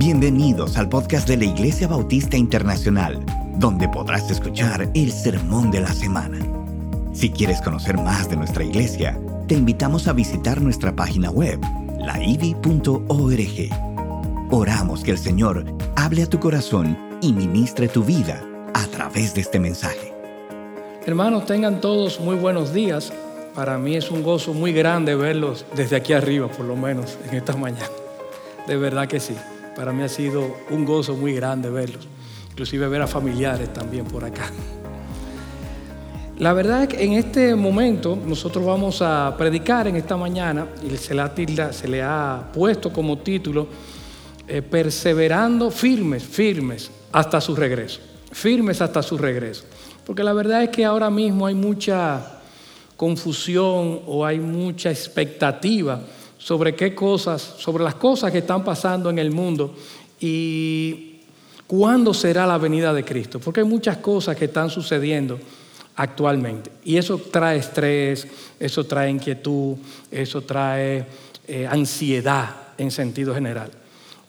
Bienvenidos al podcast de la Iglesia Bautista Internacional, donde podrás escuchar el sermón de la semana. Si quieres conocer más de nuestra iglesia, te invitamos a visitar nuestra página web, laivi.org. Oramos que el Señor hable a tu corazón y ministre tu vida a través de este mensaje. Hermanos, tengan todos muy buenos días. Para mí es un gozo muy grande verlos desde aquí arriba, por lo menos en esta mañana. De verdad que sí. Para mí ha sido un gozo muy grande verlos, inclusive ver a familiares también por acá. La verdad es que en este momento nosotros vamos a predicar en esta mañana y se le ha, se le ha puesto como título eh, Perseverando firmes, firmes hasta su regreso. Firmes hasta su regreso. Porque la verdad es que ahora mismo hay mucha confusión o hay mucha expectativa sobre qué cosas, sobre las cosas que están pasando en el mundo y cuándo será la venida de Cristo. Porque hay muchas cosas que están sucediendo actualmente. Y eso trae estrés, eso trae inquietud, eso trae eh, ansiedad en sentido general.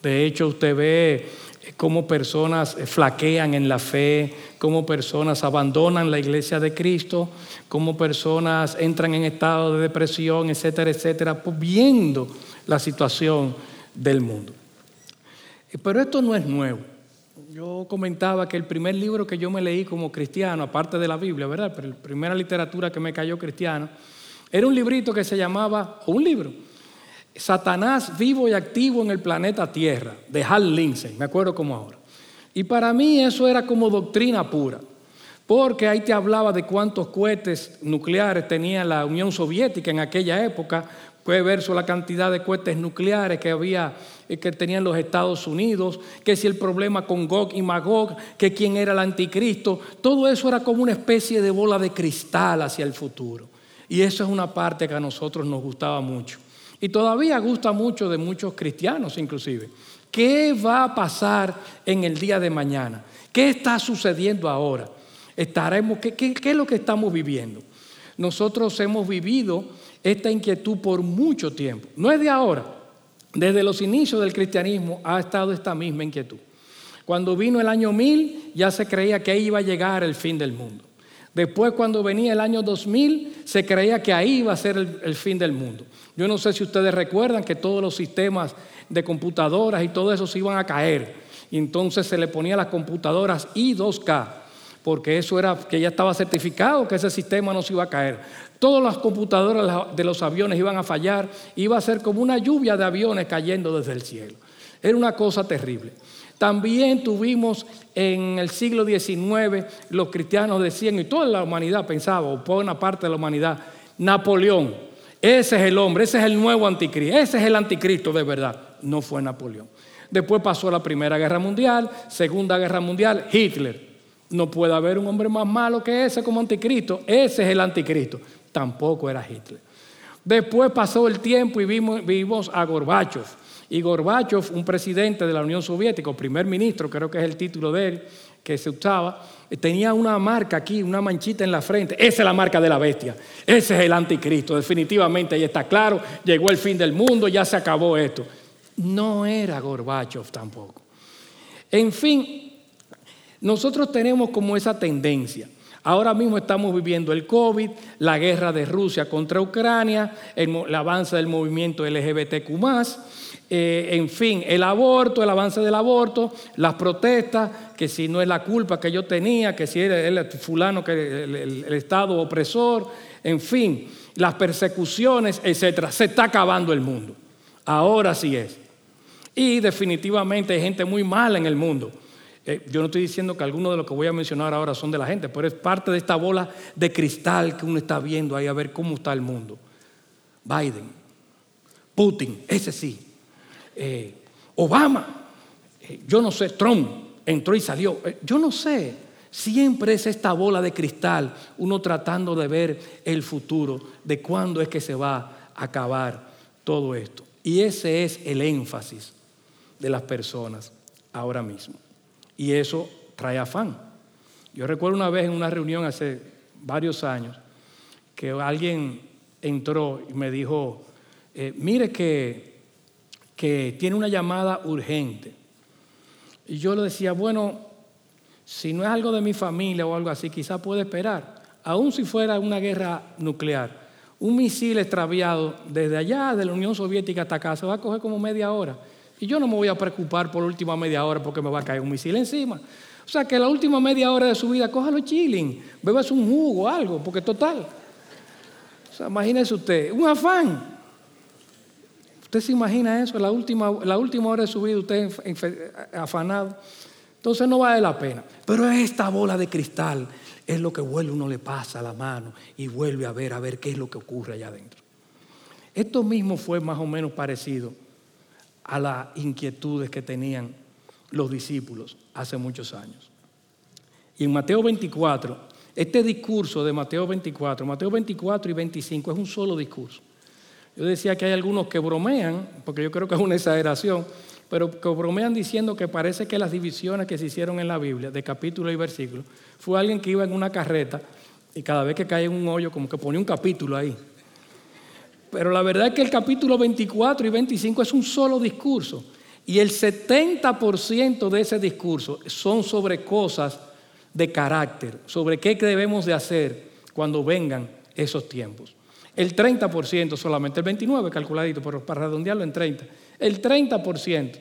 De hecho, usted ve cómo personas flaquean en la fe, cómo personas abandonan la iglesia de Cristo, cómo personas entran en estado de depresión, etcétera, etcétera, pues viendo la situación del mundo. Pero esto no es nuevo. Yo comentaba que el primer libro que yo me leí como cristiano, aparte de la Biblia, ¿verdad? Pero la primera literatura que me cayó cristiana, era un librito que se llamaba, o un libro, Satanás vivo y activo en el planeta Tierra, de Hal Lindsey, me acuerdo como ahora. Y para mí eso era como doctrina pura, porque ahí te hablaba de cuántos cohetes nucleares tenía la Unión Soviética en aquella época, puede verso la cantidad de cohetes nucleares que había eh, que tenían los Estados Unidos, que si el problema con Gog y Magog, que quién era el anticristo, todo eso era como una especie de bola de cristal hacia el futuro. Y eso es una parte que a nosotros nos gustaba mucho. Y todavía gusta mucho de muchos cristianos inclusive. ¿Qué va a pasar en el día de mañana? ¿Qué está sucediendo ahora? Estaremos, ¿qué, qué, es lo que estamos viviendo? Nosotros hemos vivido esta inquietud por mucho tiempo. No es de ahora. Desde los inicios del cristianismo ha estado esta misma inquietud. Cuando vino el año 1000 ya se creía que iba a llegar el fin del mundo. Después cuando venía el año 2000 se creía que ahí iba a ser el, fin del mundo. Yo no sé si ustedes recuerdan que todos los sistemas de computadoras y todo eso se iban a caer. Y entonces se le ponía las computadoras I2K, porque eso era que ya estaba certificado que ese sistema no se iba a caer. Todas las computadoras de los aviones iban a fallar, iba a ser como una lluvia de aviones cayendo desde el cielo. Era una cosa terrible. También tuvimos en el siglo XIX, los cristianos decían, y toda la humanidad pensaba, o buena parte de la humanidad, Napoleón, ese es el hombre, ese es el nuevo anticristo, ese es el anticristo de verdad. No fue Napoleón. Después pasó la Primera Guerra Mundial, Segunda Guerra Mundial, Hitler. No puede haber un hombre más malo que ese como anticristo. Ese es el anticristo. Tampoco era Hitler. Después pasó el tiempo y vimos, vimos a Gorbachev. Y Gorbachev, un presidente de la Unión Soviética, primer ministro, creo que es el título de él, que se usaba, tenía una marca aquí, una manchita en la frente. Esa es la marca de la bestia. Ese es el anticristo. Definitivamente ahí está claro. Llegó el fin del mundo, ya se acabó esto. No era Gorbachev tampoco. En fin, nosotros tenemos como esa tendencia. Ahora mismo estamos viviendo el COVID, la guerra de Rusia contra Ucrania, el, avance del movimiento LGBTQ eh, en fin, el aborto, el avance del aborto, las protestas, que si no es la culpa que yo tenía, que si era el fulano, que el, Estado opresor, en fin, las persecuciones, etcétera. Se está acabando el mundo. Ahora sí es. Y definitivamente hay gente muy mala en el mundo. Eh, yo no estoy diciendo que algunos de los que voy a mencionar ahora son de la gente, pero es parte de esta bola de cristal que uno está viendo ahí a ver cómo está el mundo. Biden, Putin, ese sí, eh, Obama, eh, yo no sé, Trump entró y salió, eh, yo no sé. Siempre es esta bola de cristal, uno tratando de ver el futuro, de cuándo es que se va a acabar todo esto. Y ese es el énfasis de las personas ahora mismo. Y eso trae afán. Yo recuerdo una vez en una reunión hace varios años que alguien entró y me dijo, mire que que tiene una llamada urgente. Y yo le decía, bueno, si no es algo de mi familia o algo así, quizá puede esperar. Aún si fuera una guerra nuclear, un misil extraviado desde allá, de la Unión Soviética hasta acá, se va a coger como media hora. Y yo no me voy a preocupar por la última media hora porque me va a caer un misil encima. O sea, que la última media hora de su vida, cójalo chilling, bebas un jugo, algo, porque total. O sea, imagínese usted, un afán. ¿Usted se imagina eso? La última, la última hora de su vida usted afanado. Entonces no vale la pena. Pero esta bola de cristal es lo que vuelve, uno le pasa la mano y vuelve a ver, a ver qué es lo que ocurre allá adentro. Esto mismo fue más o menos parecido a las inquietudes que tenían los discípulos hace muchos años. Y en Mateo 24, este discurso de Mateo 24, Mateo 24 y 25 es un solo discurso. Yo decía que hay algunos que bromean, porque yo creo que es una exageración, pero que bromean diciendo que parece que las divisiones que se hicieron en la Biblia, de capítulo y versículo, fue alguien que iba en una carreta y cada vez que cae en un hoyo, como que ponía un capítulo ahí. Pero la verdad es que el capítulo 24 y 25 es un solo discurso. Y el 70% de ese discurso son sobre cosas de carácter, sobre qué debemos de hacer cuando vengan esos tiempos. El 30% solamente, el 29% calculadito, pero para redondearlo en 30%, el 30%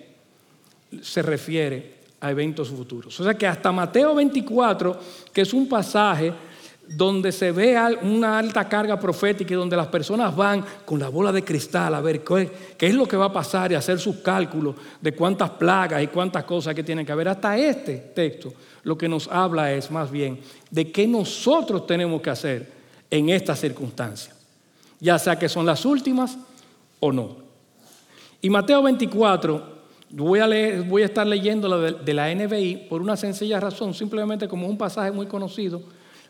se refiere a eventos futuros. O sea que hasta Mateo 24, que es un pasaje donde se ve una alta carga profética y donde las personas van con la bola de cristal a ver qué, es lo que va a pasar y hacer sus cálculos de cuántas plagas y cuántas cosas que tienen que haber. Hasta este texto lo que nos habla es más bien de qué nosotros tenemos que hacer en estas circunstancias, ya sea que son las últimas o no. Y Mateo 24, voy a, estar leyendo la de, de la NBI por una sencilla razón, simplemente como un pasaje muy conocido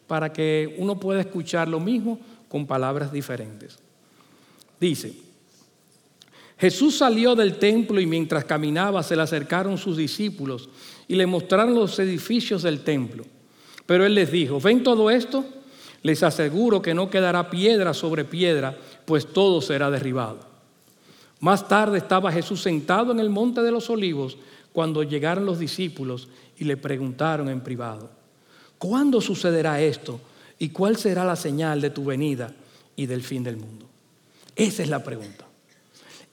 para que uno pueda escuchar lo mismo con palabras diferentes. Dice, Jesús salió del templo y mientras caminaba se le acercaron sus discípulos y le mostraron los edificios del templo. Pero él les dijo, ¿ven todo esto? Les aseguro que no quedará piedra sobre piedra, pues todo será derribado. Más tarde estaba Jesús sentado en el monte de los olivos cuando llegaron los discípulos y le preguntaron en privado, ¿Cuándo sucederá esto? ¿Y cuál será la señal de tu venida y del fin del mundo? Esa es la pregunta.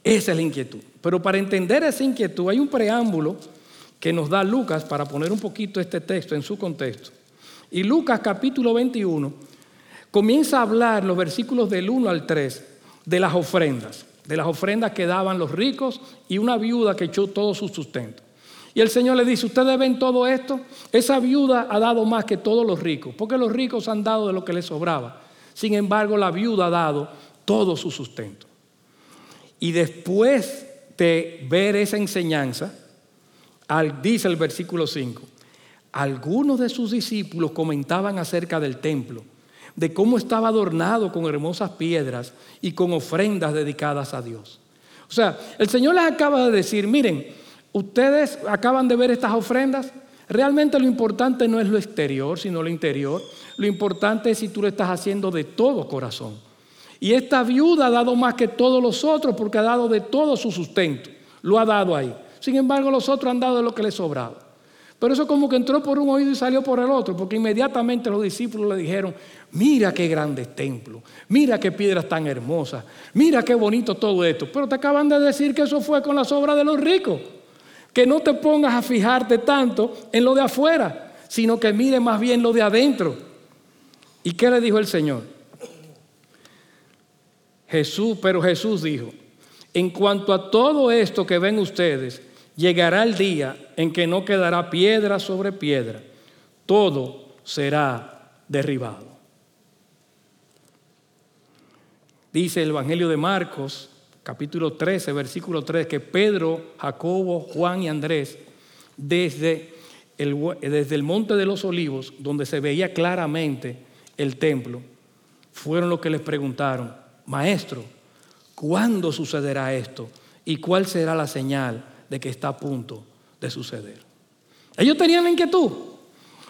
Esa es la inquietud. Pero para entender esa inquietud hay un preámbulo que nos da Lucas para poner un poquito este texto en su contexto. Y Lucas capítulo 21 comienza a hablar los versículos del 1 al 3 de las ofrendas, de las ofrendas que daban los ricos y una viuda que echó todo su sustento. Y el Señor le dice, ustedes ven todo esto, esa viuda ha dado más que todos los ricos, porque los ricos han dado de lo que les sobraba. Sin embargo, la viuda ha dado todo su sustento. Y después de ver esa enseñanza, dice el versículo 5, algunos de sus discípulos comentaban acerca del templo, de cómo estaba adornado con hermosas piedras y con ofrendas dedicadas a Dios. O sea, el Señor les acaba de decir, miren, Ustedes acaban de ver estas ofrendas. Realmente lo importante no es lo exterior, sino lo interior. Lo importante es si tú lo estás haciendo de todo corazón. Y esta viuda ha dado más que todos los otros porque ha dado de todo su sustento. Lo ha dado ahí. Sin embargo, los otros han dado de lo que les sobraba. Pero eso como que entró por un oído y salió por el otro, porque inmediatamente los discípulos le dijeron, mira qué grande templo, mira qué piedras tan hermosas, mira qué bonito todo esto. Pero te acaban de decir que eso fue con las obras de los ricos que no te pongas a fijarte tanto en lo de afuera, sino que mire más bien lo de adentro. ¿Y qué le dijo el Señor? Jesús, pero Jesús dijo, en cuanto a todo esto que ven ustedes, llegará el día en que no quedará piedra sobre piedra, todo será derribado. Dice el Evangelio de Marcos, capítulo 13, versículo 3, que Pedro, Jacobo, Juan y Andrés, desde el, desde el monte de los olivos, donde se veía claramente el templo, fueron los que les preguntaron, maestro, ¿cuándo sucederá esto? ¿Y cuál será la señal de que está a punto de suceder? Ellos tenían la inquietud.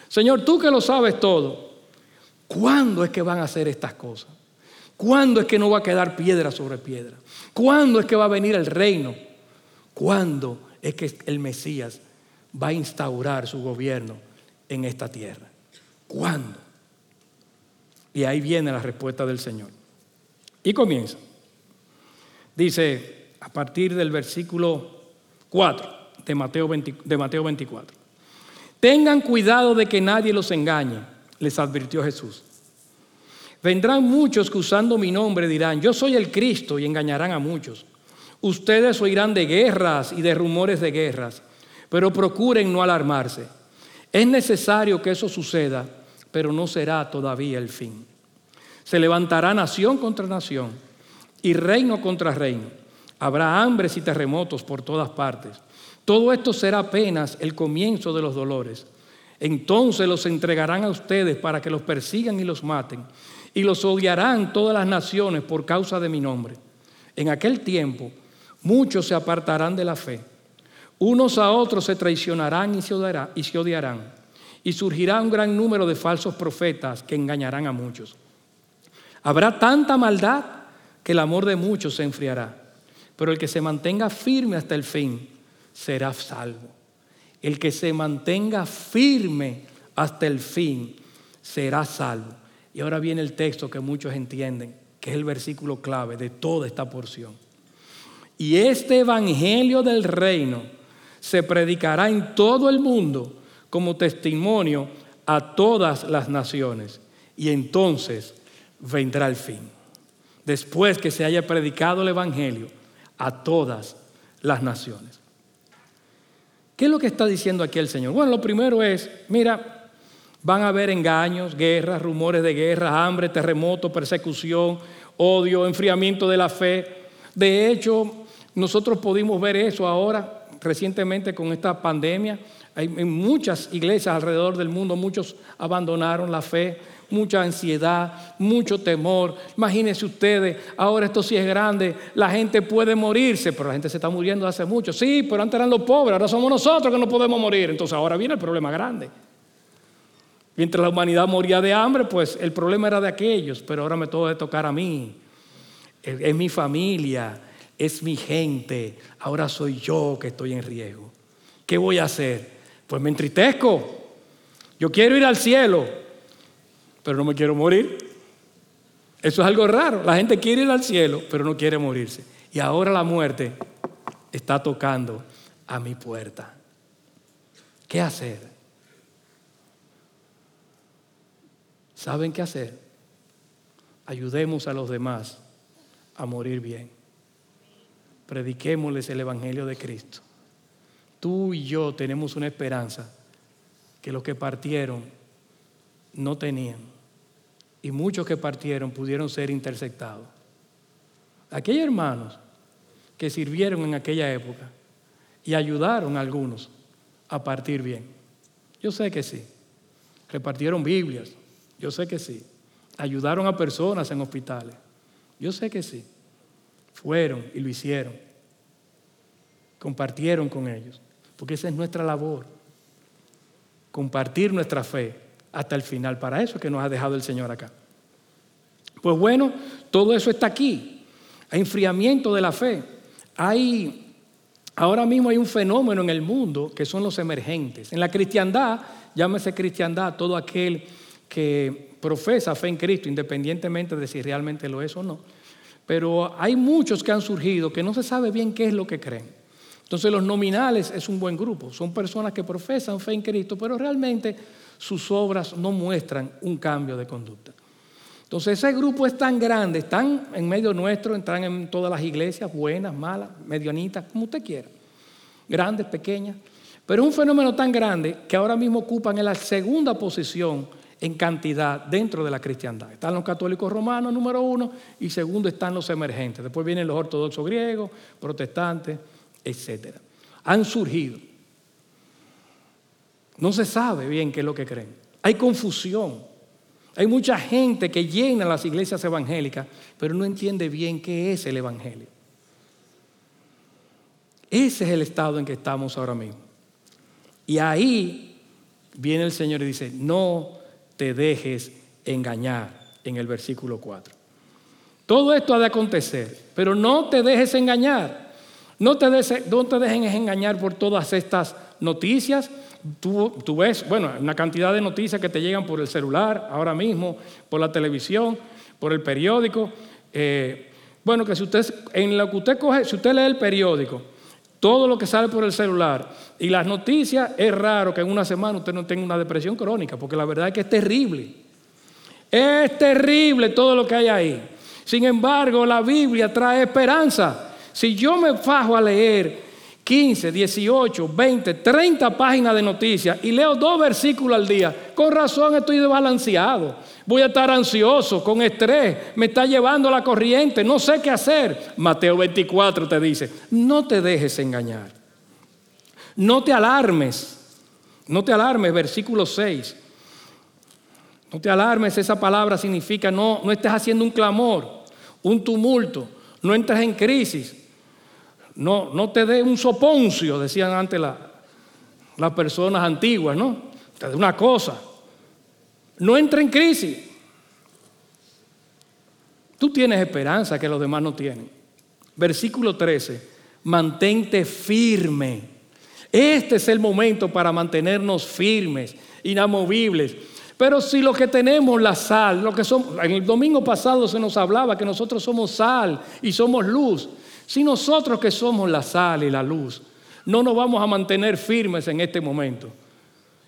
Señor, tú que lo sabes todo, ¿cuándo es que van a hacer estas cosas? ¿Cuándo es que no va a quedar piedra sobre piedra? ¿Cuándo es que va a venir el reino? ¿Cuándo es que el Mesías va a instaurar su gobierno en esta tierra. ¿Cuándo? Y ahí viene la respuesta del Señor. Y comienza. Dice, a partir del versículo 4 de Mateo, de Mateo 24. Tengan cuidado de que nadie los engañe, les advirtió Jesús. Vendrán muchos que usando mi nombre dirán, yo soy el Cristo y engañarán a muchos. Ustedes oirán de guerras y de rumores de guerras, pero procuren no alarmarse. Es necesario que eso suceda, pero no será todavía el fin. Se levantará nación contra nación y reino contra reino. Habrá hambres y terremotos por todas partes. Todo esto será apenas el comienzo de los dolores. Entonces los entregarán a ustedes para que los persigan y los maten, y los odiarán todas las naciones por causa de mi nombre. En aquel tiempo muchos se apartarán de la fe, unos a otros se traicionarán y se, odiarán, y surgirá un gran número de falsos profetas que engañarán a muchos. Habrá tanta maldad que el amor de muchos se enfriará, pero el que se mantenga firme hasta el fin será salvo. El que se mantenga firme hasta el fin será salvo. Y ahora viene el texto que muchos entienden, que es el versículo clave de toda esta porción. Y este evangelio del reino se predicará en todo el mundo como testimonio a todas las naciones. Y entonces vendrá el fin. Después que se haya predicado el evangelio a todas las naciones. ¿Qué es lo que está diciendo aquí el Señor? Bueno, lo primero es, mira, van a haber engaños, guerras, rumores de guerra, hambre, terremoto, persecución, odio, enfriamiento de la fe. De hecho, nosotros pudimos ver eso ahora, recientemente con esta pandemia. Hay, muchas iglesias alrededor del mundo, muchos abandonaron la fe mucha ansiedad, mucho temor. Imagínense ustedes, ahora esto sí es grande, la gente puede morirse, pero la gente se está muriendo hace mucho. Sí, pero antes eran los pobres, ahora somos nosotros que no podemos morir. Entonces ahora viene el problema grande. Mientras la humanidad moría de hambre, pues el problema era de aquellos, pero ahora me toca tocar a mí. Es mi familia, es mi gente, ahora soy yo que estoy en riesgo. ¿Qué voy a hacer? Pues me entristezco. Yo quiero ir al cielo, pero no me quiero morir. Eso es algo raro. La gente quiere ir al cielo, pero no quiere morirse. Y ahora la muerte está tocando a mi puerta. ¿Qué hacer? ¿Saben qué hacer? Ayudemos a los demás a morir bien. Prediquémosles el Evangelio de Cristo. Tú y yo tenemos una esperanza que los que partieron no tenían y muchos que partieron pudieron ser interceptados. Aquellos hermanos que sirvieron en aquella época y ayudaron a algunos a partir bien. Yo sé que sí. Repartieron Biblias. Yo sé que sí. Ayudaron a personas en hospitales. Yo sé que sí. Fueron y lo hicieron. Compartieron con ellos. Porque esa es nuestra labor. Compartir nuestra fe hasta el final. Para eso es que nos ha dejado el Señor acá. Pues bueno, todo eso está aquí. Hay enfriamiento de la fe. Hay, ahora mismo hay un fenómeno en el mundo que son los emergentes. En la cristiandad, llámese cristiandad, todo aquel que profesa fe en Cristo, independientemente de si realmente lo es o no. Pero hay muchos que han surgido que no se sabe bien qué es lo que creen. Entonces los nominales es un buen grupo. Son personas que profesan fe en Cristo, pero realmente sus obras no muestran un cambio de conducta. Entonces ese grupo es tan grande, están en medio nuestro, entran en todas las iglesias, buenas, malas, medianitas, como usted quiera, grandes, pequeñas, pero es un fenómeno tan grande que ahora mismo ocupan en la segunda posición en cantidad dentro de la cristiandad. Están los católicos romanos, número uno, y segundo están los emergentes. Después vienen los ortodoxos griegos, protestantes, etc. Han surgido. No se sabe bien qué es lo que creen. Hay confusión. Hay mucha gente que llena las iglesias evangélicas, pero no entiende bien qué es el Evangelio. Ese es el estado en que estamos ahora mismo. Y ahí viene el Señor y dice, no te dejes engañar en el versículo 4. Todo esto ha de acontecer, pero no te dejes engañar. No te, dejen engañar por todas estas noticias. Tú, tú, ves, bueno, una cantidad de noticias que te llegan por el celular ahora mismo, por la televisión, por el periódico. Eh, bueno, que si usted, en lo que usted coge, si usted lee el periódico, todo lo que sale por el celular y las noticias, es raro que en una semana usted no tenga una depresión crónica, porque la verdad es que es terrible. Es terrible todo lo que hay ahí. Sin embargo, la Biblia trae esperanza. Si yo me fajo a leer 15, 18, 20, 30 páginas de noticias y leo dos versículos al día, con razón estoy desbalanceado. Voy a estar ansioso, con estrés, me está llevando la corriente, no sé qué hacer. Mateo 24 te dice, no te dejes engañar. No te alarmes, no te alarmes, versículo 6. No te alarmes, esa palabra significa no, no estés haciendo un clamor, un tumulto, no entres en crisis, no, no te dé un soponcio, decían antes las personas antiguas, ¿no? Te dé una cosa. No entre en crisis. Tú tienes esperanza que los demás no tienen. Versículo 13, mantente firme. Este es el momento para mantenernos firmes, inamovibles pero si lo que tenemos, la sal, lo que somos, en el domingo pasado se nos hablaba que nosotros somos sal y somos luz. Si nosotros que somos la sal y la luz, no nos vamos a mantener firmes en este momento,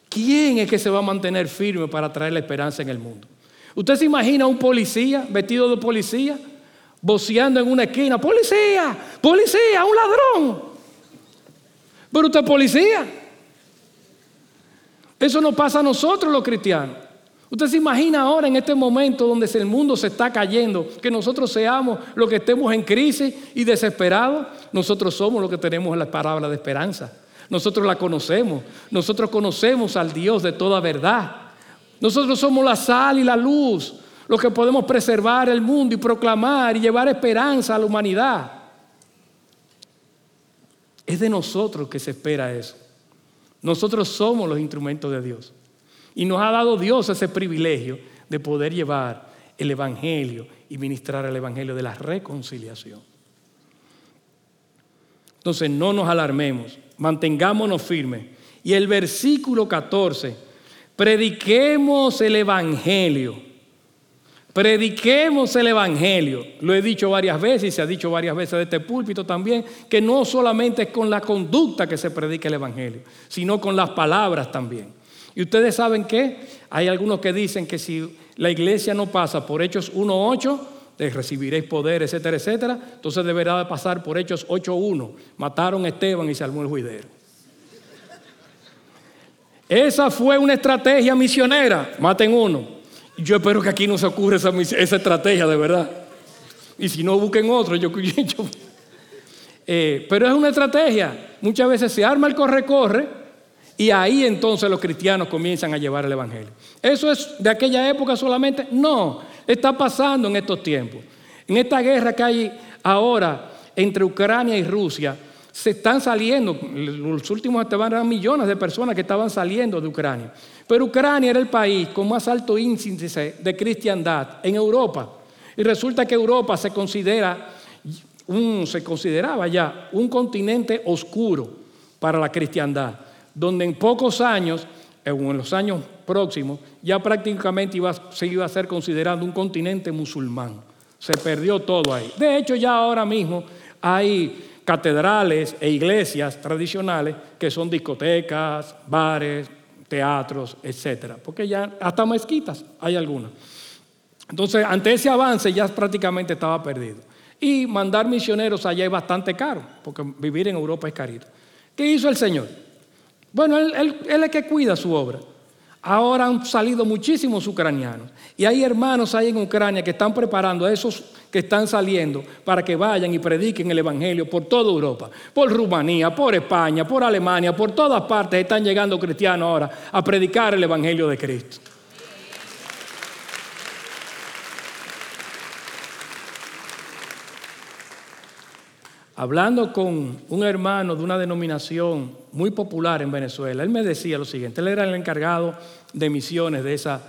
¿quién es que se va a mantener firme para traer la esperanza en el mundo? ¿Usted se imagina un policía vestido de policía, voceando en una esquina, policía, policía, un ladrón? Pero usted es policía. Eso no pasa a nosotros los cristianos. Usted se imagina ahora en este momento donde el mundo se está cayendo, que nosotros seamos los que estemos en crisis y desesperados. Nosotros somos los que tenemos la palabra de esperanza. Nosotros la conocemos. Nosotros conocemos al Dios de toda verdad. Nosotros somos la sal y la luz, los que podemos preservar el mundo y proclamar y llevar esperanza a la humanidad. Es de nosotros que se espera eso. Nosotros somos los instrumentos de Dios. Y nos ha dado Dios ese privilegio de poder llevar el Evangelio y ministrar el Evangelio de la reconciliación. Entonces no nos alarmemos, mantengámonos firmes. Y el versículo 14, prediquemos el Evangelio Prediquemos el Evangelio. Lo he dicho varias veces y se ha dicho varias veces de este púlpito también, que no solamente es con la conducta que se predica el Evangelio, sino con las palabras también. Y ustedes saben que hay algunos que dicen que si la iglesia no pasa por Hechos 1.8, de recibiréis poder, etcétera, etcétera, entonces deberá de pasar por Hechos 8.1. Mataron a Esteban y se armó el juidero. Esa fue una estrategia misionera. Maten uno. Yo espero que aquí no se ocurra esa, estrategia de verdad. Y si no, busquen otro. Yo, eh, pero es una estrategia. Muchas veces se arma el corre-corre y ahí entonces los cristianos comienzan a llevar el Evangelio. ¿Eso es de aquella época solamente? No, está pasando en estos tiempos. En esta guerra que hay ahora entre Ucrania y Rusia, se están saliendo, los últimos eran millones de personas que estaban saliendo de Ucrania. Pero Ucrania era el país con más alto índice de cristiandad en Europa. Y resulta que Europa se considera un, se consideraba ya un continente oscuro para la cristiandad, donde en pocos años, en los años próximos, ya prácticamente iba, se iba a ser considerado un continente musulmán. Se perdió todo ahí. De hecho, ya ahora mismo hay catedrales e iglesias tradicionales que son discotecas, bares, teatros, etcétera, porque ya hasta mezquitas hay algunas. Entonces, ante ese avance ya prácticamente estaba perdido. Y mandar misioneros allá es bastante caro, porque vivir en Europa es carito. ¿Qué hizo el Señor? Bueno, él, él es el que cuida su obra. Ahora han salido muchísimos ucranianos. Y hay hermanos ahí en Ucrania que están preparando a esos que están saliendo para que vayan y prediquen el Evangelio por toda Europa, por Rumanía, por España, por Alemania, por todas partes están llegando cristianos ahora a predicar el Evangelio de Cristo. Hablando con un hermano de una denominación muy popular en Venezuela, él me decía lo siguiente, él era el encargado de misiones de esa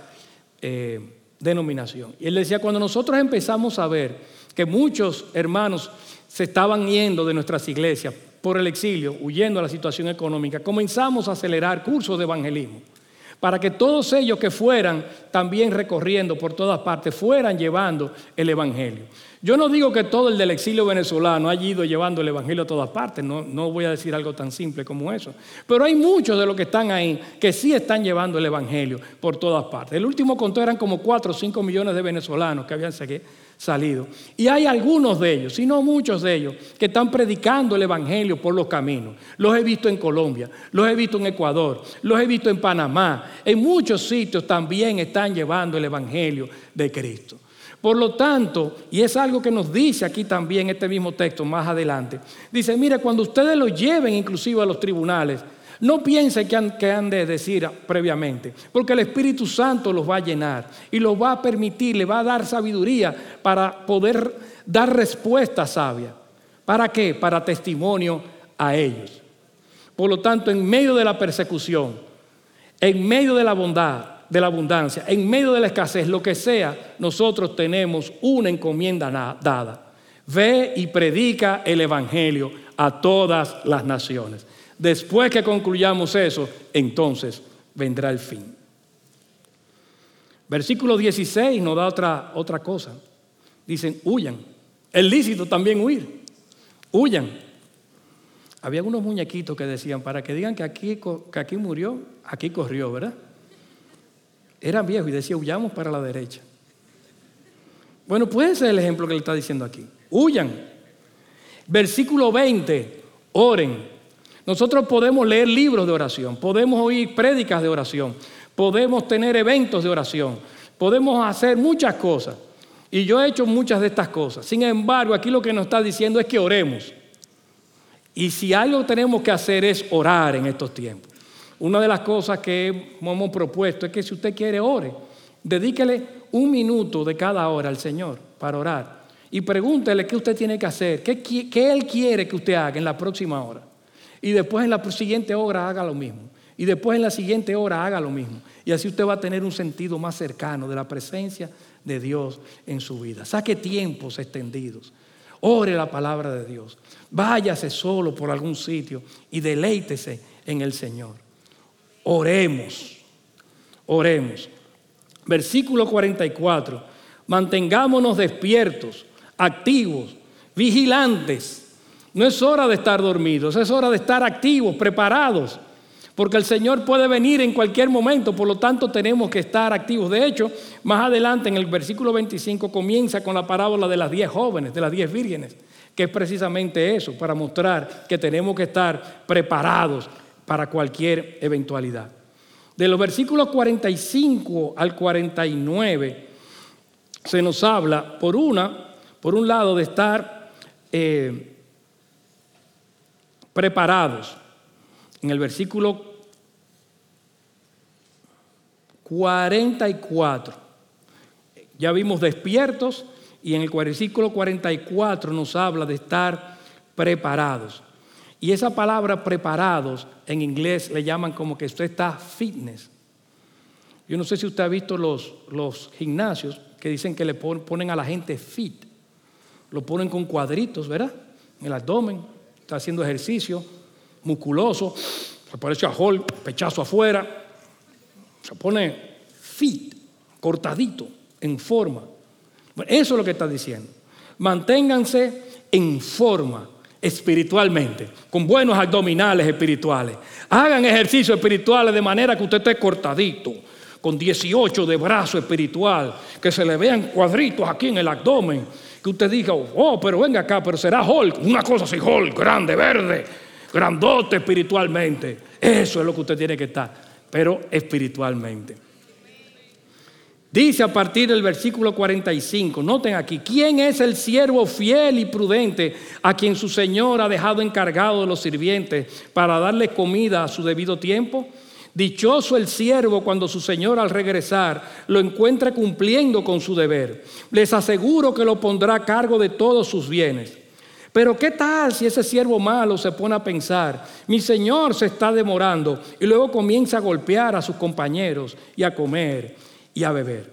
eh, denominación. Y él decía, cuando nosotros empezamos a ver que muchos hermanos se estaban yendo de nuestras iglesias por el exilio, huyendo a la situación económica, comenzamos a acelerar cursos de evangelismo para que todos ellos que fueran también recorriendo por todas partes, fueran llevando el Evangelio. Yo no digo que todo el del exilio venezolano haya ido llevando el Evangelio a todas partes, no, no voy a decir algo tan simple como eso, pero hay muchos de los que están ahí que sí están llevando el Evangelio por todas partes. El último contó eran como 4 o 5 millones de venezolanos que habían salido. Y hay algunos de ellos, si no muchos de ellos, que están predicando el Evangelio por los caminos. Los he visto en Colombia, los he visto en Ecuador, los he visto en Panamá. En muchos sitios también están llevando el Evangelio de Cristo. Por lo tanto, y es algo que nos dice aquí también este mismo texto más adelante, dice, mire, cuando ustedes lo lleven inclusive a los tribunales, no piensen que han, que han, de decir previamente, porque el Espíritu Santo los va a llenar y los va a permitir, le va a dar sabiduría para poder dar respuesta sabia. ¿Para qué? Para testimonio a ellos. Por lo tanto, en medio de la persecución, en medio de la bondad, de la abundancia, en medio de la escasez, lo que sea, nosotros tenemos una encomienda dada. Ve y predica el Evangelio a todas las naciones. Después que concluyamos eso, entonces vendrá el fin. Versículo 16 nos da otra, otra cosa. Dicen, huyan. Es lícito también huir. Huyan. Había unos muñequitos que decían, para que digan que aquí, que aquí murió, aquí corrió, ¿verdad? Era viejo y decía, huyamos para la derecha. Bueno, puede ser el ejemplo que le está diciendo aquí. Huyan. Versículo 20, oren. Nosotros podemos leer libros de oración, podemos oír prédicas de oración, podemos tener eventos de oración, podemos hacer muchas cosas. Y yo he hecho muchas de estas cosas. Sin embargo, aquí lo que nos está diciendo es que oremos. Y si algo tenemos que hacer es orar en estos tiempos. Una de las cosas que hemos propuesto es que si usted quiere, ore. Dedíquele un minuto de cada hora al Señor para orar. Y pregúntele qué usted tiene que hacer, qué, Él quiere que usted haga en la próxima hora. Y después en la siguiente hora haga lo mismo. Y después en la siguiente hora haga lo mismo. Y así usted va a tener un sentido más cercano de la presencia de Dios en su vida. Saque tiempos extendidos. Ore la palabra de Dios. Váyase solo por algún sitio y deleítese en el Señor. Oremos, oremos. Versículo 44. Mantengámonos despiertos, activos, vigilantes. No es hora de estar dormidos, es hora de estar activos, preparados, porque el Señor puede venir en cualquier momento, por lo tanto tenemos que estar activos. De hecho, más adelante en el versículo 25 comienza con la parábola de las diez jóvenes, de las diez vírgenes, que es precisamente eso, para mostrar que tenemos que estar preparados, para cualquier eventualidad. De los versículos 45 al 49 se nos habla, por una, por un lado, de estar eh, preparados. En el versículo 44, ya vimos despiertos y en el versículo 44 nos habla de estar preparados. Y esa palabra preparados en inglés le llaman como que usted está fitness. Yo no sé si usted ha visto los, los gimnasios que dicen que le ponen a la gente fit. Lo ponen con cuadritos, ¿verdad? En el abdomen, está haciendo ejercicio, musculoso, se parece a Hulk, pechazo afuera. Se pone fit, cortadito, en forma. eso es lo que está diciendo. Manténganse en forma espiritualmente, con buenos abdominales espirituales. Hagan ejercicios espirituales de manera que usted esté cortadito, con 18 de brazo espiritual, que se le vean cuadritos aquí en el abdomen, que usted diga, oh, pero venga acá, pero será Hulk, una cosa así, Hulk, grande, verde, grandote espiritualmente. Eso es lo que usted tiene que estar, pero espiritualmente. Dice a partir del versículo 45, noten aquí, ¿quién es el siervo fiel y prudente a quien su Señor ha dejado encargado de los sirvientes para darle comida a su debido tiempo? Dichoso el siervo cuando su Señor al regresar lo encuentre cumpliendo con su deber. Les aseguro que lo pondrá a cargo de todos sus bienes. Pero ¿qué tal si ese siervo malo se pone a pensar, mi Señor se está demorando y luego comienza a golpear a sus compañeros y a comer? Y a beber.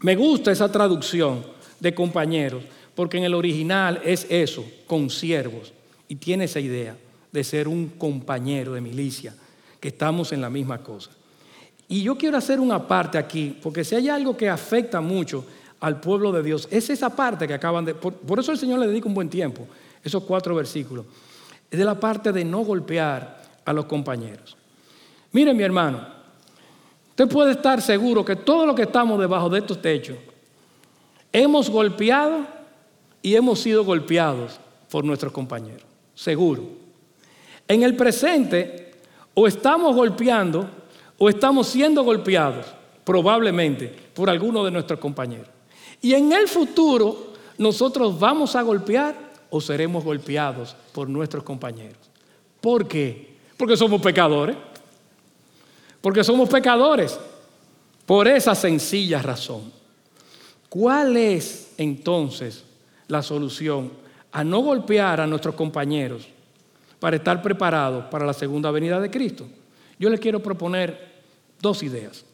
Me gusta esa traducción de compañeros, porque en el original es eso, con siervos, y tiene esa idea de ser un compañero de milicia, que estamos en la misma cosa. Y yo quiero hacer una parte aquí, porque si hay algo que afecta mucho al pueblo de Dios, es esa parte que acaban de... Por, por eso el Señor le dedica un buen tiempo, esos cuatro versículos. Es de la parte de no golpear a los compañeros. Miren mi hermano, usted puede estar seguro que todos los que estamos debajo de estos techos hemos golpeado y hemos sido golpeados por nuestros compañeros, seguro. En el presente, o estamos golpeando o estamos siendo golpeados, probablemente, por alguno de nuestros compañeros. Y en el futuro, nosotros vamos a golpear o seremos golpeados por nuestros compañeros. ¿Por qué? Porque somos pecadores. Porque somos pecadores. Por esa sencilla razón. ¿Cuál es entonces la solución a no golpear a nuestros compañeros para estar preparados para la segunda venida de Cristo? Yo les quiero proponer dos ideas.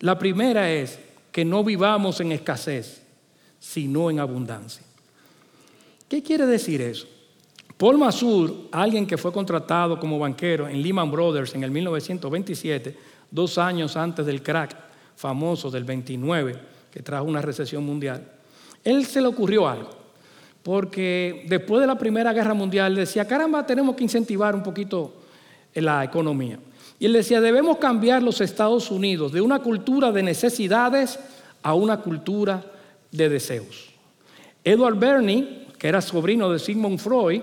La primera es que no vivamos en escasez, sino en abundancia. ¿Qué quiere decir eso? Paul Masur, alguien que fue contratado como banquero en Lehman Brothers en el 1927, dos años antes del crack famoso del 29, que trajo una recesión mundial, él se le ocurrió algo, porque después de la Primera Guerra Mundial decía, caramba, tenemos que incentivar un poquito la economía. Y él decía, debemos cambiar los Estados Unidos de una cultura de necesidades a una cultura de deseos. Edward Bernie, que era sobrino de Sigmund Freud,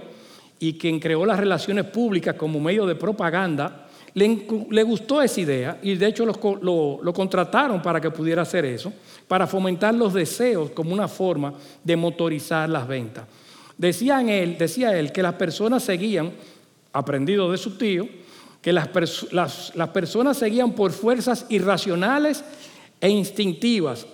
y quien creó las relaciones públicas como medio de propaganda, le, gustó esa idea y de hecho lo, contrataron para que pudiera hacer eso, para fomentar los deseos como una forma de motorizar las ventas. Decía él, decía él que las personas seguían, aprendido de su tío, que las, las, las personas seguían por fuerzas irracionales e instintivas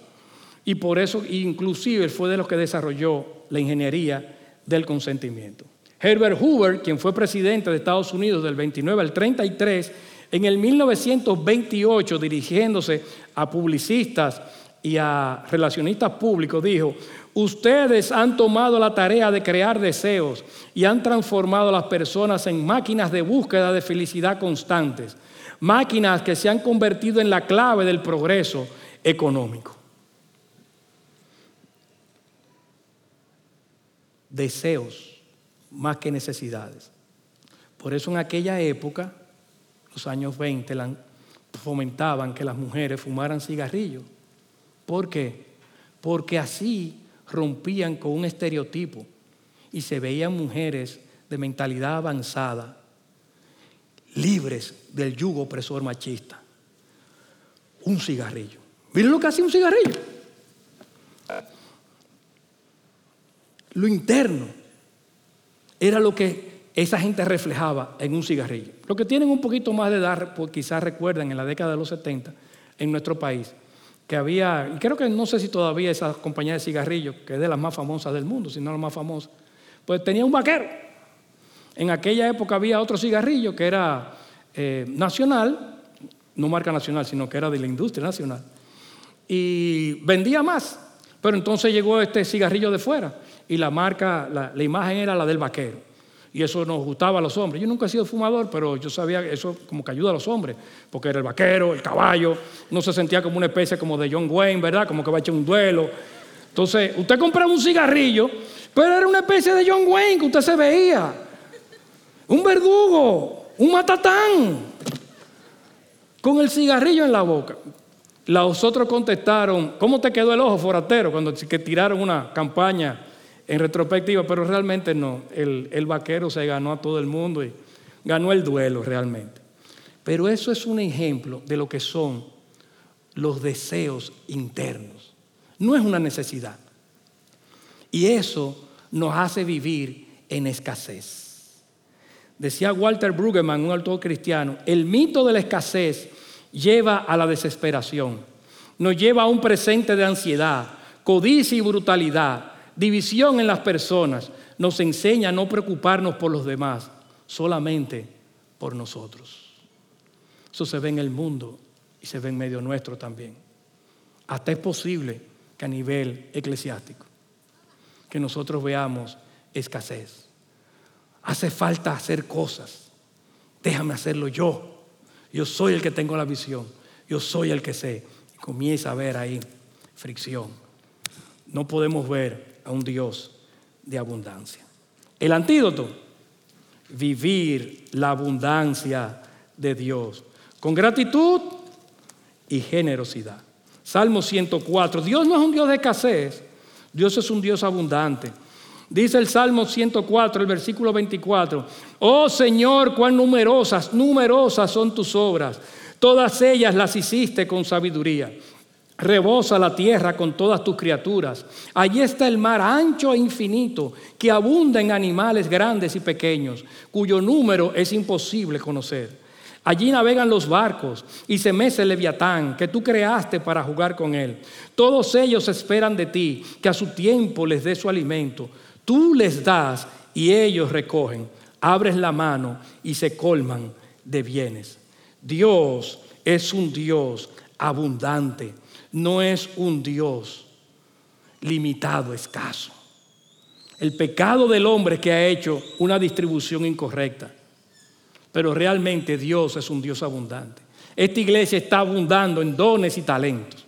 y por eso inclusive fue de los que desarrolló la ingeniería del consentimiento. Herbert Hoover, quien fue presidente de Estados Unidos del 29 al 33, en el 1928, dirigiéndose a publicistas y a relacionistas públicos, dijo, ustedes han tomado la tarea de crear deseos y han transformado a las personas en máquinas de búsqueda de felicidad constantes, máquinas que se han convertido en la clave del progreso económico. Deseos más que necesidades. Por eso en aquella época, los años 20, fomentaban que las mujeres fumaran cigarrillos. ¿Por qué? Porque así rompían con un estereotipo y se veían mujeres de mentalidad avanzada, libres del yugo opresor machista. Un cigarrillo. Miren lo que hacía un cigarrillo. Lo interno era lo que esa gente reflejaba en un cigarrillo. Los que tienen un poquito más de edad, pues quizás recuerdan en la década de los 70 en nuestro país, que había, y creo que no sé si todavía esa compañía de cigarrillos, que es de las más famosas del mundo, si no la más famosa, pues tenía un vaquero. En aquella época había otro cigarrillo que era eh, nacional, no marca nacional, sino que era de la industria nacional, y vendía más. Pero entonces llegó este cigarrillo de fuera y la marca, la, imagen era la del vaquero. Y eso nos gustaba a los hombres. Yo nunca he sido fumador, pero yo sabía que eso como que ayuda a los hombres, porque era el vaquero, el caballo, no se sentía como una especie como de John Wayne, ¿verdad? Como que va a echar un duelo. Entonces, usted compraba un cigarrillo, pero era una especie de John Wayne que usted se veía. Un verdugo, un matatán, con el cigarrillo en la boca. Los otros contestaron, ¿cómo te quedó el ojo, foratero? Cuando que tiraron una campaña en retrospectiva, pero realmente no. El, vaquero se ganó a todo el mundo y ganó el duelo realmente. Pero eso es un ejemplo de lo que son los deseos internos. No es una necesidad. Y eso nos hace vivir en escasez. Decía Walter Brueggemann, un autor cristiano, el mito de la escasez lleva a la desesperación, nos lleva a un presente de ansiedad, codicia y brutalidad, división en las personas, nos enseña a no preocuparnos por los demás, solamente por nosotros. Eso se ve en el mundo y se ve en medio nuestro también. Hasta es posible que a nivel eclesiástico. que nosotros veamos escasez. Hace falta hacer cosas. Déjame hacerlo yo. Yo soy el que tengo la visión. Yo soy el que sé. Comienza a ver ahí fricción. No podemos ver a un Dios de abundancia. El antídoto, vivir la abundancia de Dios con gratitud y generosidad. Salmo 104, Dios no es un Dios de escasez, Dios es un Dios abundante. Dice el Salmo 104, el versículo 24, oh Señor, cuán numerosas, numerosas son tus obras, todas ellas las hiciste con sabiduría. Rebosa la tierra con todas tus criaturas. Allí está el mar ancho e infinito, que abunda en animales grandes y pequeños, cuyo número es imposible conocer. Allí navegan los barcos y se mece el leviatán que tú creaste para jugar con él. Todos ellos esperan de ti que a su tiempo les dé su alimento. Tú les das y ellos recogen. Abres la mano y se colman de bienes. Dios es un Dios abundante no es un Dios limitado, escaso. El pecado del hombre que ha hecho una distribución incorrecta. Pero realmente Dios es un Dios abundante. Esta iglesia está abundando en dones y talentos.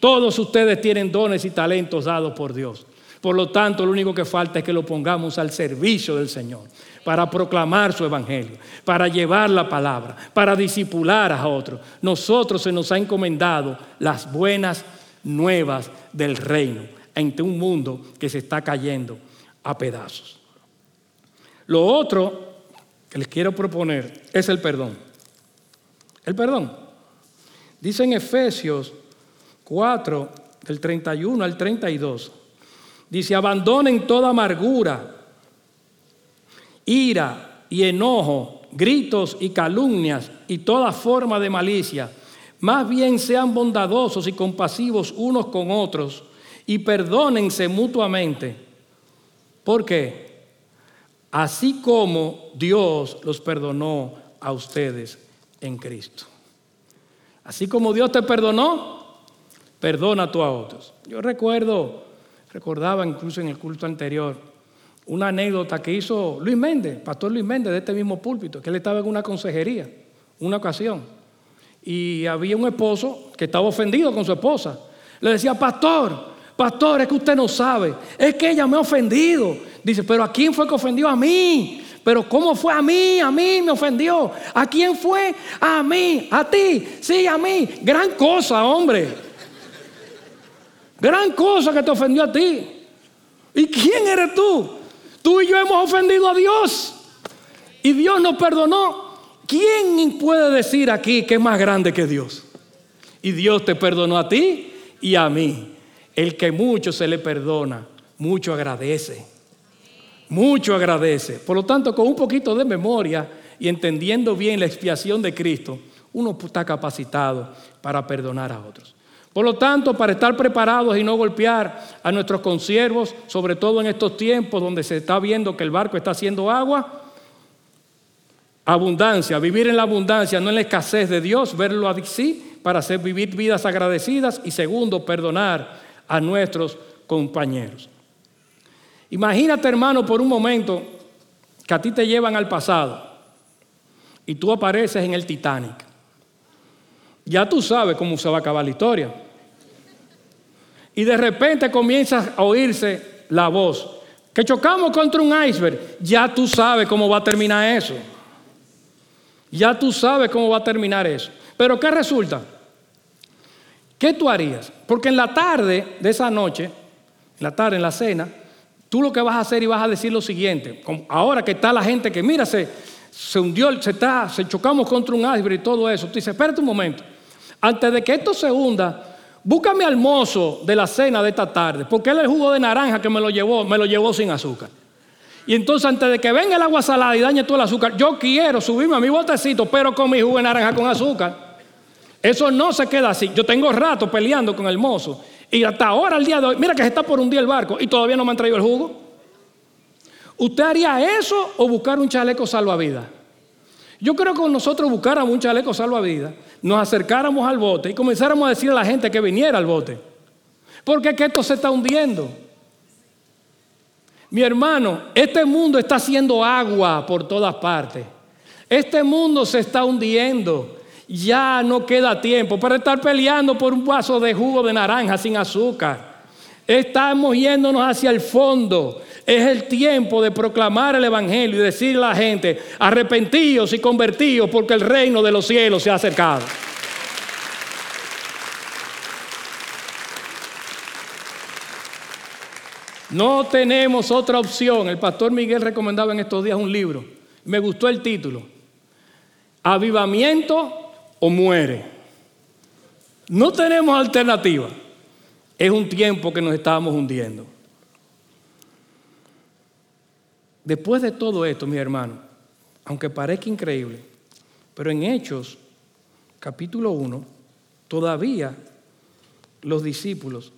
Todos ustedes tienen dones y talentos dados por Dios. Por lo tanto, lo único que falta es que lo pongamos al servicio del Señor para proclamar su evangelio, para llevar la palabra, para disipular a otros. Nosotros se nos ha encomendado las buenas nuevas del reino ante un mundo que se está cayendo a pedazos. Lo otro que les quiero proponer es el perdón. El perdón. Dice en Efesios 4, del 31 al 32, dice, abandonen toda amargura ira y enojo, gritos y calumnias y toda forma de malicia. Más bien sean bondadosos y compasivos unos con otros y perdónense mutuamente. ¿Por qué? Así como Dios los perdonó a ustedes en Cristo. Así como Dios te perdonó, perdona tú a otros. Yo recuerdo, recordaba incluso en el culto anterior, una anécdota que hizo Luis Méndez, pastor Luis Méndez de este mismo púlpito, que él estaba en una consejería, una ocasión, y había un esposo que estaba ofendido con su esposa. Le decía, pastor, pastor, es que usted no sabe, es que ella me ha ofendido. Dice, pero ¿a quién fue que ofendió? A mí. Pero ¿cómo fue a mí? A mí me ofendió. ¿A quién fue? A mí. ¿A ti? Sí, a mí. Gran cosa, hombre. Gran cosa que te ofendió a ti. ¿Y quién eres tú? Tú y yo hemos ofendido a Dios y Dios nos perdonó. ¿Quién puede decir aquí que es más grande que Dios? Y Dios te perdonó a ti y a mí. El que mucho se le perdona, mucho agradece. Mucho agradece. Por lo tanto, con un poquito de memoria y entendiendo bien la expiación de Cristo, uno está capacitado para perdonar a otros. Por lo tanto, para estar preparados y no golpear a nuestros consiervos, sobre todo en estos tiempos donde se está viendo que el barco está haciendo agua, abundancia, vivir en la abundancia, no en la escasez de Dios, verlo así para hacer vivir vidas agradecidas y segundo, perdonar a nuestros compañeros. Imagínate, hermano, por un momento que a ti te llevan al pasado y tú apareces en el Titanic. Ya tú sabes cómo se va a acabar la historia. Y de repente comienza a oírse la voz. Que chocamos contra un iceberg. Ya tú sabes cómo va a terminar eso. Ya tú sabes cómo va a terminar eso. Pero ¿qué resulta? ¿Qué tú harías? Porque en la tarde de esa noche, en la tarde, en la cena, tú lo que vas a hacer y vas a decir lo siguiente. Ahora que está la gente que, mira, se, se hundió, se, está, se chocamos contra un iceberg y todo eso. Tú dices, espérate un momento. Antes de que esto se hunda, búscame al mozo de la cena de esta tarde, porque él el jugo de naranja que me lo llevó, me lo llevó sin azúcar. Y entonces antes de que venga el agua salada y dañe todo el azúcar, yo quiero subirme a mi botecito, pero con mi jugo de naranja con azúcar. Eso no se queda así. Yo tengo rato peleando con el mozo. Y hasta ahora, el día de hoy, mira que se está por un día el barco y todavía no me han traído el jugo. ¿Usted haría eso o buscar un chaleco salvavidas? Yo creo que nosotros buscáramos un chaleco salvavidas, nos acercáramos al bote y comenzáramos a decir a la gente que viniera al bote. Porque que esto se está hundiendo. Mi hermano, este mundo está haciendo agua por todas partes. Este mundo se está hundiendo. Ya no queda tiempo para estar peleando por un vaso de jugo de naranja sin azúcar. Estamos yéndonos hacia el fondo. Es el tiempo de proclamar el Evangelio y decirle a la gente, arrepentidos y convertidos porque el reino de los cielos se ha acercado. No tenemos otra opción. El pastor Miguel recomendaba en estos días un libro. Me gustó el título. Avivamiento o muere. No tenemos alternativa. Es un tiempo que nos estamos hundiendo. Después de todo esto, mi hermano, aunque parezca increíble, pero en Hechos, capítulo 1, todavía los discípulos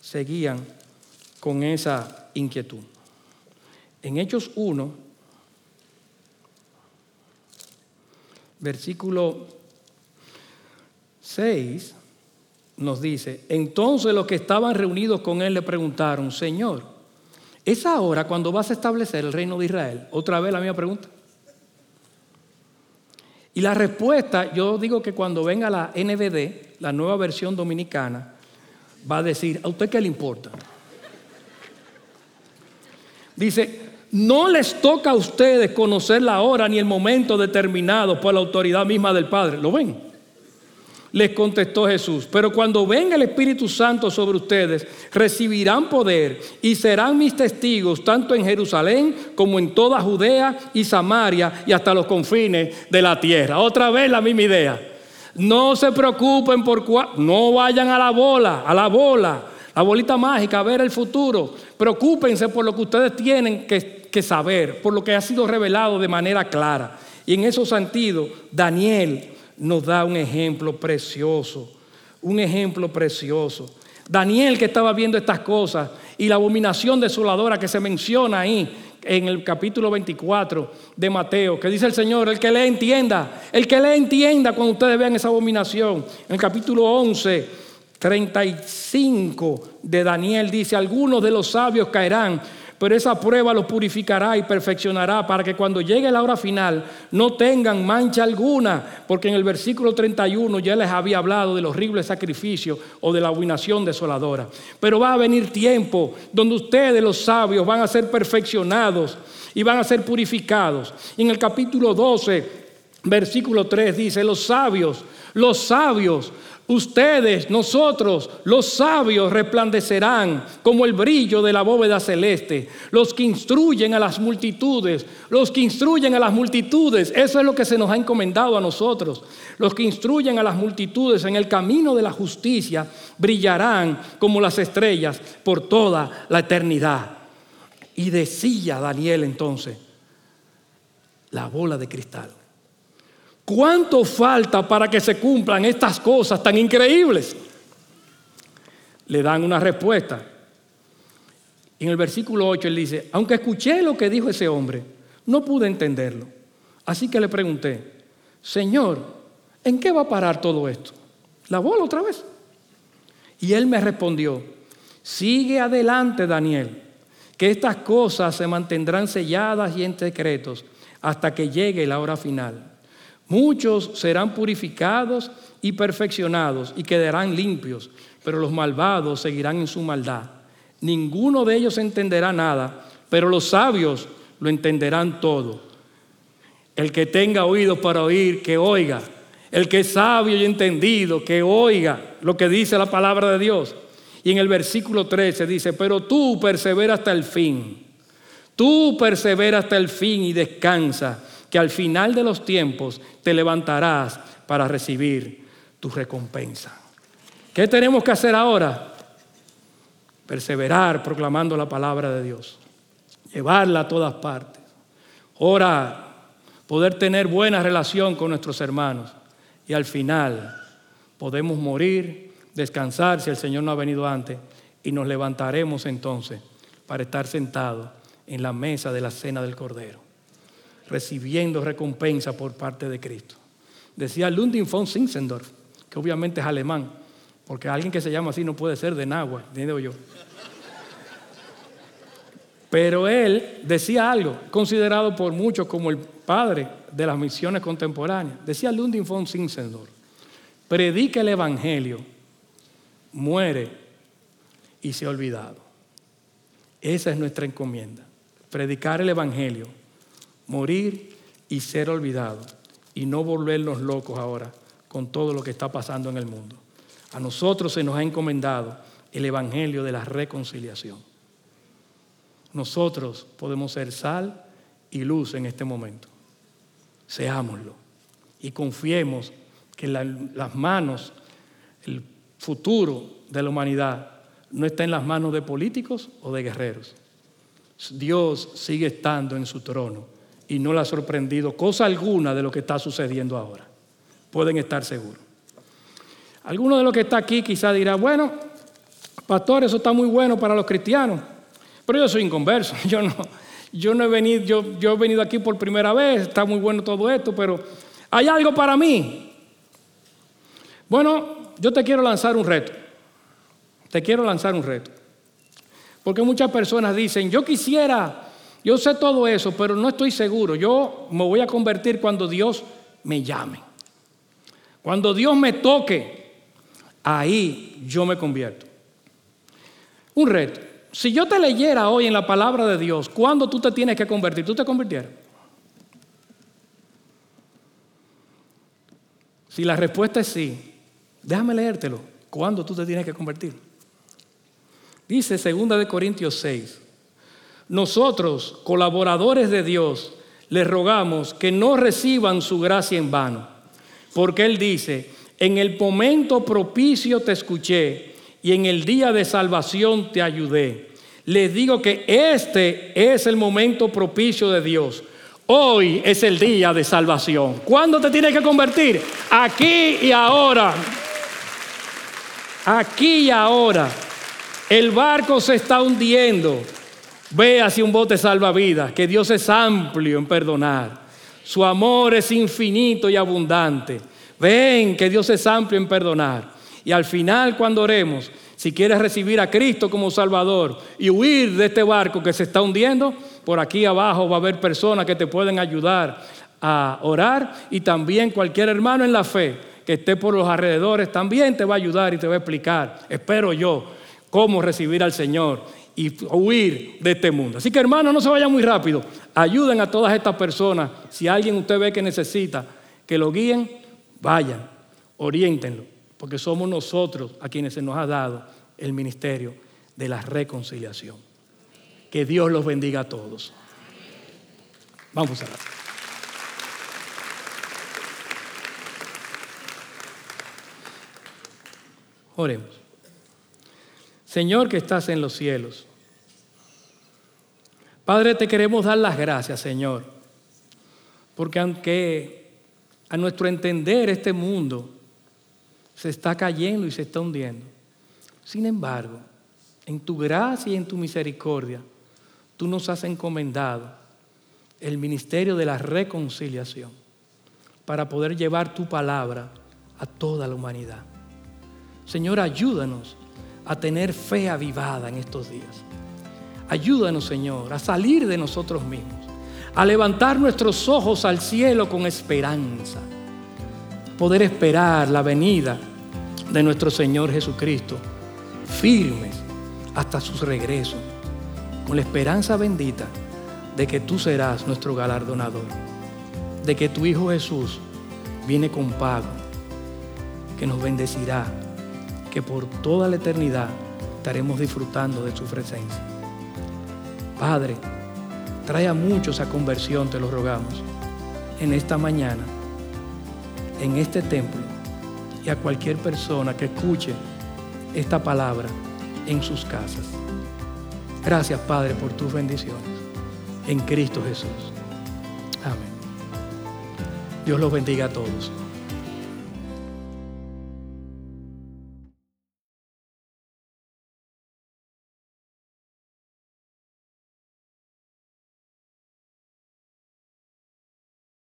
seguían con esa inquietud. En Hechos 1, versículo 6, nos dice, entonces los que estaban reunidos con él le preguntaron, Señor, ¿es ahora cuando vas a establecer el reino de Israel? Otra vez la misma pregunta. Y la respuesta, yo digo que cuando venga la NBD, la nueva versión dominicana, va a decir, ¿a usted qué le importa? Dice, no les toca a ustedes conocer la hora ni el momento determinado por la autoridad misma del Padre. ¿Lo ven? Les contestó Jesús, pero cuando venga el Espíritu Santo sobre ustedes, recibirán poder y serán mis testigos tanto en Jerusalén como en toda Judea y Samaria y hasta los confines de la tierra. Otra vez la misma idea. No se preocupen por cuál, no vayan a la bola, a la bola la bolita mágica, ver el futuro. Preocúpense por lo que ustedes tienen que, que saber, por lo que ha sido revelado de manera clara. Y en esos sentidos, Daniel nos da un ejemplo precioso, un ejemplo precioso. Daniel que estaba viendo estas cosas y la abominación desoladora que se menciona ahí en el capítulo 24 de Mateo, que dice el Señor, el que le entienda, el que le entienda cuando ustedes vean esa abominación. En el capítulo 11 35 de Daniel dice, algunos de los sabios caerán, pero esa prueba los purificará y perfeccionará para que cuando llegue la hora final no tengan mancha alguna, porque en el versículo 31 ya les había hablado del horrible sacrificio o de la abominación desoladora. Pero va a venir tiempo donde ustedes los sabios van a ser perfeccionados y van a ser purificados. Y en el capítulo 12, versículo 3 dice, los sabios, los sabios Ustedes, nosotros, los sabios, resplandecerán como el brillo de la bóveda celeste. Los que instruyen a las multitudes, los que instruyen a las multitudes, eso es lo que se nos ha encomendado a nosotros. Los que instruyen a las multitudes en el camino de la justicia brillarán como las estrellas por toda la eternidad. Y decía Daniel entonces, la bola de cristal. ¿Cuánto falta para que se cumplan estas cosas tan increíbles? Le dan una respuesta. En el versículo 8 él dice, aunque escuché lo que dijo ese hombre, no pude entenderlo. Así que le pregunté, Señor, ¿en qué va a parar todo esto? ¿La bola otra vez? Y él me respondió, sigue adelante Daniel, que estas cosas se mantendrán selladas y en secretos hasta que llegue la hora final. Muchos serán purificados y perfeccionados y quedarán limpios, pero los malvados seguirán en su maldad. Ninguno de ellos entenderá nada, pero los sabios lo entenderán todo. El que tenga oídos para oír, que oiga. El que es sabio y entendido, que oiga lo que dice la palabra de Dios. Y en el versículo 13 dice, pero tú persevera hasta el fin. Tú persevera hasta el fin y descansa que al final de los tiempos te levantarás para recibir tu recompensa. ¿Qué tenemos que hacer ahora? Perseverar proclamando la palabra de Dios, llevarla a todas partes, orar, poder tener buena relación con nuestros hermanos y al final podemos morir, descansar si el Señor no ha venido antes y nos levantaremos entonces para estar sentados en la mesa de la cena del Cordero recibiendo recompensa por parte de Cristo. Decía Ludwig von Zinzendorf, que obviamente es alemán, porque alguien que se llama así no puede ser de Nahua, digo yo. Pero él decía algo, considerado por muchos como el padre de las misiones contemporáneas. Decía Ludwig von Zinzendorf, predica el Evangelio, muere y se ha olvidado. Esa es nuestra encomienda, predicar el Evangelio, morir y ser olvidado y no volvernos locos ahora con todo lo que está pasando en el mundo. A nosotros se nos ha encomendado el Evangelio de la reconciliación. Nosotros podemos ser sal y luz en este momento. Seámoslo y confiemos que las manos, el futuro de la humanidad no está en las manos de políticos o de guerreros. Dios sigue estando en su trono y no le ha sorprendido cosa alguna de lo que está sucediendo ahora. Pueden estar seguros. Alguno de los que está aquí quizá dirá, bueno, pastor, eso está muy bueno para los cristianos, pero yo soy inconverso, yo no, yo no he venido, yo, yo he venido aquí por primera vez, está muy bueno todo esto, pero hay algo para mí. Bueno, yo te quiero lanzar un reto. Te quiero lanzar un reto. Porque muchas personas dicen, yo quisiera, yo sé todo eso, pero no estoy seguro. Yo me voy a convertir cuando Dios me llame. Cuando Dios me toque, ahí yo me convierto. Un reto. Si yo te leyera hoy en la palabra de Dios, ¿cuándo tú te tienes que convertir? ¿Tú te convirtieras? Si la respuesta es sí, déjame leértelo. ¿Cuándo tú te tienes que convertir? Dice 2 de Corintios 6. Nosotros, colaboradores de Dios, les rogamos que no reciban su gracia en vano, porque Él dice, en el momento propicio te escuché y en el día de salvación te ayudé. Les digo que este es el momento propicio de Dios. Hoy es el día de salvación. ¿Cuándo te tienes que convertir? Aquí y ahora. Aquí y ahora. El barco se está hundiendo. Ve hacia un bote salvavidas, que Dios es amplio en perdonar. Su amor es infinito y abundante. Ven que Dios es amplio en perdonar. Y al final, cuando oremos, si quieres recibir a Cristo como Salvador y huir de este barco que se está hundiendo, por aquí abajo va a haber personas que te pueden ayudar a orar y también cualquier hermano en la fe que esté por los alrededores también te va a ayudar y te va a explicar, espero yo, cómo recibir al Señor y huir de este mundo. Así que hermanos, no se vayan muy rápido. Ayuden a todas estas personas. Si alguien usted ve que necesita que lo guíen, vayan, oriéntenlo, porque somos nosotros a quienes se nos ha dado el ministerio de la reconciliación. Que Dios los bendiga a todos. Vamos a ver. Oremos. Señor que estás en los cielos. Padre, te queremos dar las gracias, Señor, porque aunque a nuestro entender este mundo se está cayendo y se está hundiendo, sin embargo, en tu gracia y en tu misericordia, tú nos has encomendado el ministerio de la reconciliación para poder llevar tu palabra a toda la humanidad. Señor, ayúdanos a tener fe avivada en estos días. Ayúdanos, Señor, a salir de nosotros mismos, a levantar nuestros ojos al cielo con esperanza, poder esperar la venida de nuestro Señor Jesucristo firmes hasta su regreso, con la esperanza bendita de que tú serás nuestro galardonador, de que tu Hijo Jesús viene con pago, que nos bendecirá, que por toda la eternidad estaremos disfrutando de su presencia. Padre, trae a muchos a conversión, te lo rogamos, en esta mañana, en este templo, y a cualquier persona que escuche esta palabra en sus casas. Gracias, Padre, por tus bendiciones. En Cristo Jesús. Amén. Dios los bendiga a todos.